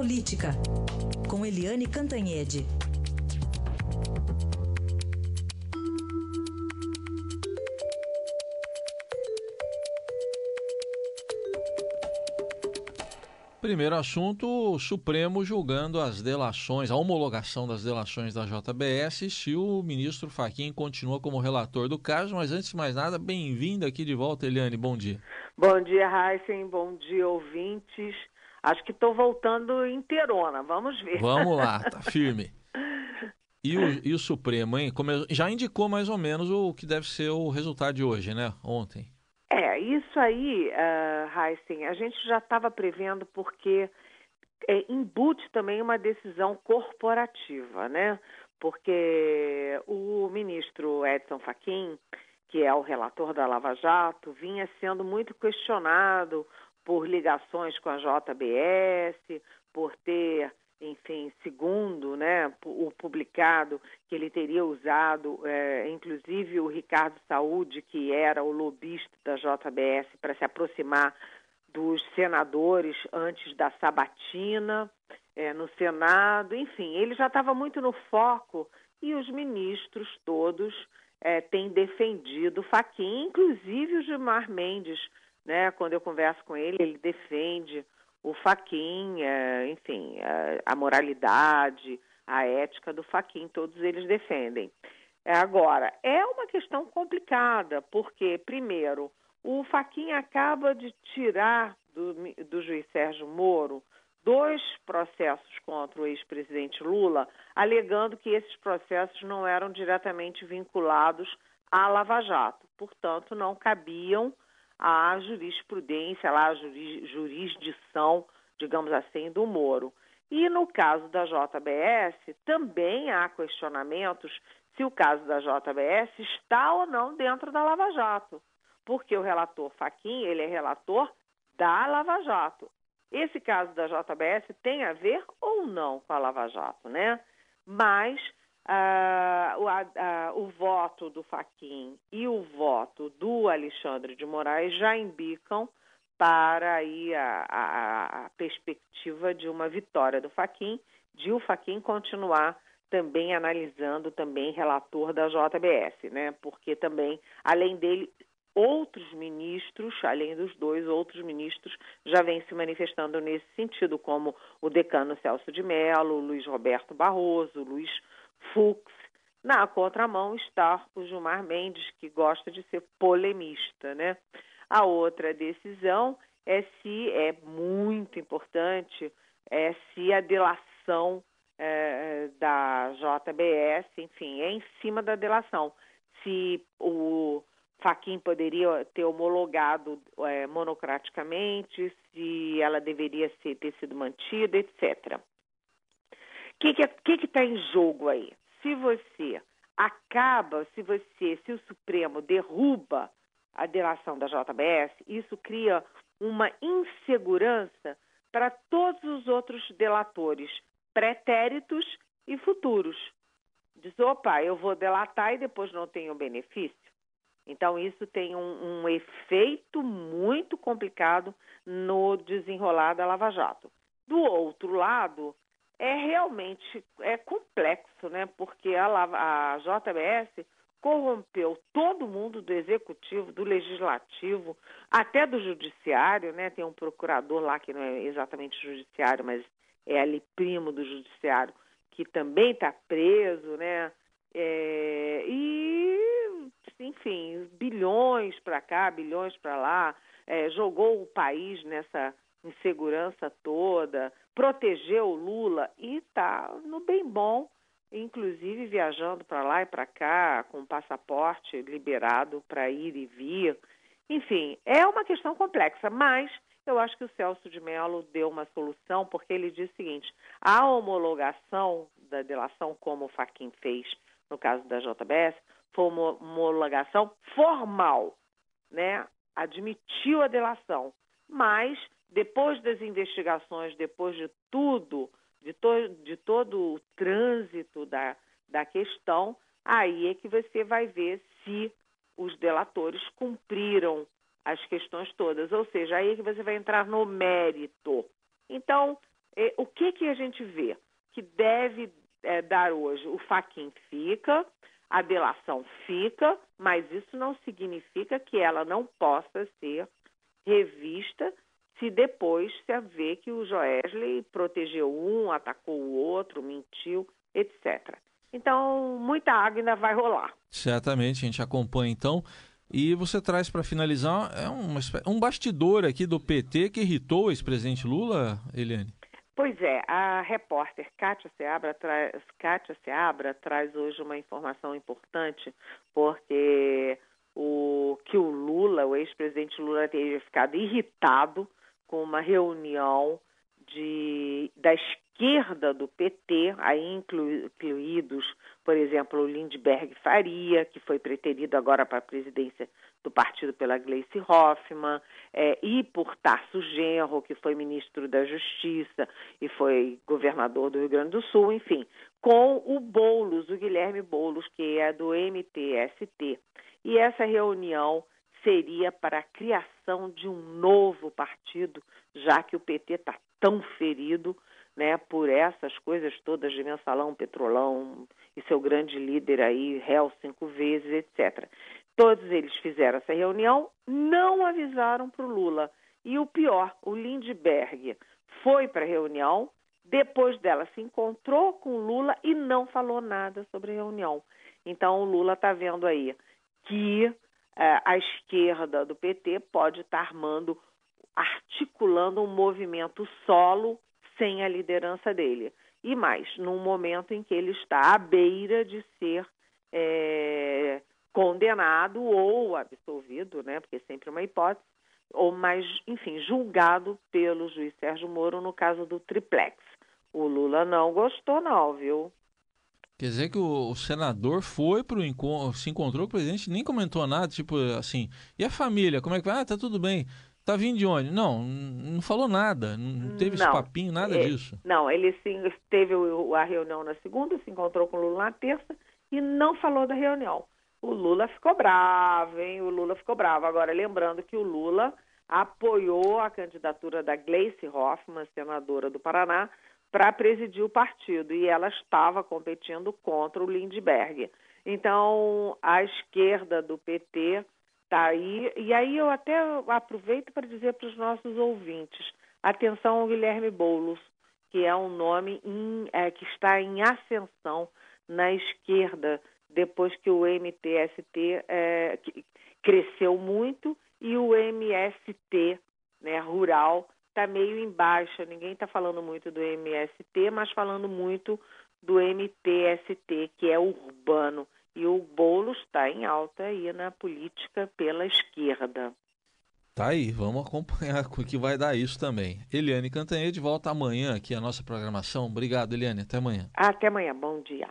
Política, com Eliane Cantanhede. Primeiro assunto, o Supremo julgando as delações, a homologação das delações da JBS, se o ministro Faquim continua como relator do caso. Mas antes de mais nada, bem-vindo aqui de volta, Eliane. Bom dia. Bom dia, Heisen. Bom dia, ouvintes. Acho que estou voltando inteirona. Vamos ver. Vamos lá, tá firme. E o, e o Supremo, hein? Como já indicou mais ou menos o que deve ser o resultado de hoje, né? Ontem. É, isso aí, uh, Heisen, a gente já estava prevendo porque é, embute também uma decisão corporativa, né? Porque o ministro Edson Fachin, que é o relator da Lava Jato, vinha sendo muito questionado por ligações com a JBS, por ter enfim, segundo né, o publicado, que ele teria usado, é, inclusive o Ricardo Saúde, que era o lobista da JBS, para se aproximar dos senadores antes da sabatina é, no Senado, enfim, ele já estava muito no foco e os ministros todos é, têm defendido Faquin, inclusive o Gilmar Mendes, né, quando eu converso com ele, ele defende o Faquin, é, enfim, a moralidade, a ética do Faquin, todos eles defendem. É, agora, é uma questão complicada, porque, primeiro, o Faquin acaba de tirar do, do juiz Sérgio Moro dois processos contra o ex-presidente Lula, alegando que esses processos não eram diretamente vinculados à Lava Jato, portanto, não cabiam à jurisprudência, lá, à jurisdição, digamos assim, do Moro. E no caso da JBS, também há questionamentos se o caso da JBS está ou não dentro da Lava Jato. Porque o relator Faquin, ele é relator da Lava Jato. Esse caso da JBS tem a ver ou não com a Lava Jato, né? Mas ah, o, ah, o, voto do Faquin e o voto do Alexandre de Moraes já indicam para aí a, a, a perspectiva de uma vitória do Faquin, de o Faquin continuar também analisando, também relator da JBS, né? Porque também, além dele, outros ministros, além dos dois, outros ministros já vêm se manifestando nesse sentido, como o decano Celso de Mello, Luiz Roberto Barroso, Luiz Fux. Na contramão está o Gilmar Mendes, que gosta de ser polemista, né? A outra decisão é se é muito importante, é se a delação é, da JBS, enfim, é em cima da delação. Se o Faquin poderia ter homologado é, monocraticamente, se ela deveria ser, ter sido mantida, etc. Que está que que tá em jogo aí? Se você acaba, se você, se o Supremo derruba a delação da JBS, isso cria uma insegurança para todos os outros delatores, pretéritos e futuros. Diz, opa, eu vou delatar e depois não tenho benefício. Então, isso tem um, um efeito muito complicado no desenrolar da Lava Jato. Do outro lado, é realmente é complexo, né? Porque a, a JBS corrompeu todo mundo do executivo, do legislativo, até do judiciário, né? Tem um procurador lá que não é exatamente judiciário, mas é ali primo do judiciário, que também está preso, né? É, e, enfim, bilhões para cá, bilhões para lá, é, jogou o país nessa insegurança toda, protegeu o Lula e está no bem bom, inclusive viajando para lá e para cá com passaporte liberado para ir e vir. Enfim, é uma questão complexa, mas eu acho que o Celso de Mello deu uma solução, porque ele diz o seguinte: a homologação da delação, como o Faquin fez no caso da JBS, foi uma homologação formal, né? Admitiu a delação, mas depois das investigações, depois de tudo, de, to, de todo o trânsito da, da questão, aí é que você vai ver se os delatores cumpriram as questões todas. Ou seja, aí é que você vai entrar no mérito. Então, é, o que, que a gente vê que deve é, dar hoje? O Faquin fica, a delação fica, mas isso não significa que ela não possa ser revista se depois se vê que o Joesley protegeu um, atacou o outro, mentiu, etc. Então, muita água ainda vai rolar. Certamente, a gente acompanha então. E você traz para finalizar é um, um bastidor aqui do PT que irritou o ex-presidente Lula, Eliane? Pois é, a repórter Kátia Seabra, traz, Kátia Seabra traz hoje uma informação importante, porque o que o Lula, o ex-presidente Lula, teria ficado irritado com uma reunião de, da esquerda do PT, aí incluídos, por exemplo, o Lindbergh Faria, que foi preterido agora para a presidência do partido pela Gleice Hoffmann, é, e por Tarso Genro, que foi ministro da Justiça e foi governador do Rio Grande do Sul, enfim, com o Boulos, o Guilherme Boulos, que é do MTST. E essa reunião seria para a criação de um novo partido, já que o PT está tão ferido né, por essas coisas todas de mensalão, petrolão e seu grande líder aí, réu cinco vezes, etc. Todos eles fizeram essa reunião, não avisaram para o Lula. E o pior, o Lindbergh foi para a reunião, depois dela se encontrou com o Lula e não falou nada sobre a reunião. Então o Lula está vendo aí que a esquerda do PT pode estar armando, articulando um movimento solo sem a liderança dele. E mais, num momento em que ele está à beira de ser é, condenado ou absolvido, né, porque é sempre uma hipótese, ou mais, enfim, julgado pelo juiz Sérgio Moro no caso do triplex. O Lula não gostou, não, viu? Quer dizer que o, o senador foi para o encontro, se encontrou com o presidente, nem comentou nada, tipo assim, e a família, como é que vai? Ah, tá tudo bem. Tá vindo de onde? Não, não falou nada, não teve não, esse papinho, nada é, disso. Não, ele sim teve a reunião na segunda, se encontrou com o Lula na terça e não falou da reunião. O Lula ficou bravo, hein? O Lula ficou bravo. Agora, lembrando que o Lula apoiou a candidatura da Gleice Hoffmann, senadora do Paraná, para presidir o partido e ela estava competindo contra o Lindbergh. Então, a esquerda do PT está aí. E aí eu até aproveito para dizer para os nossos ouvintes: atenção ao Guilherme Boulos, que é um nome em, é, que está em ascensão na esquerda, depois que o MTST é, cresceu muito e o MST né, rural está meio em baixa. Ninguém está falando muito do MST, mas falando muito do MTST, que é urbano. E o bolo está em alta aí na política pela esquerda. Tá aí, vamos acompanhar o que vai dar isso também. Eliane Cantanhede volta amanhã aqui a nossa programação. Obrigado, Eliane. Até amanhã. Até amanhã. Bom dia.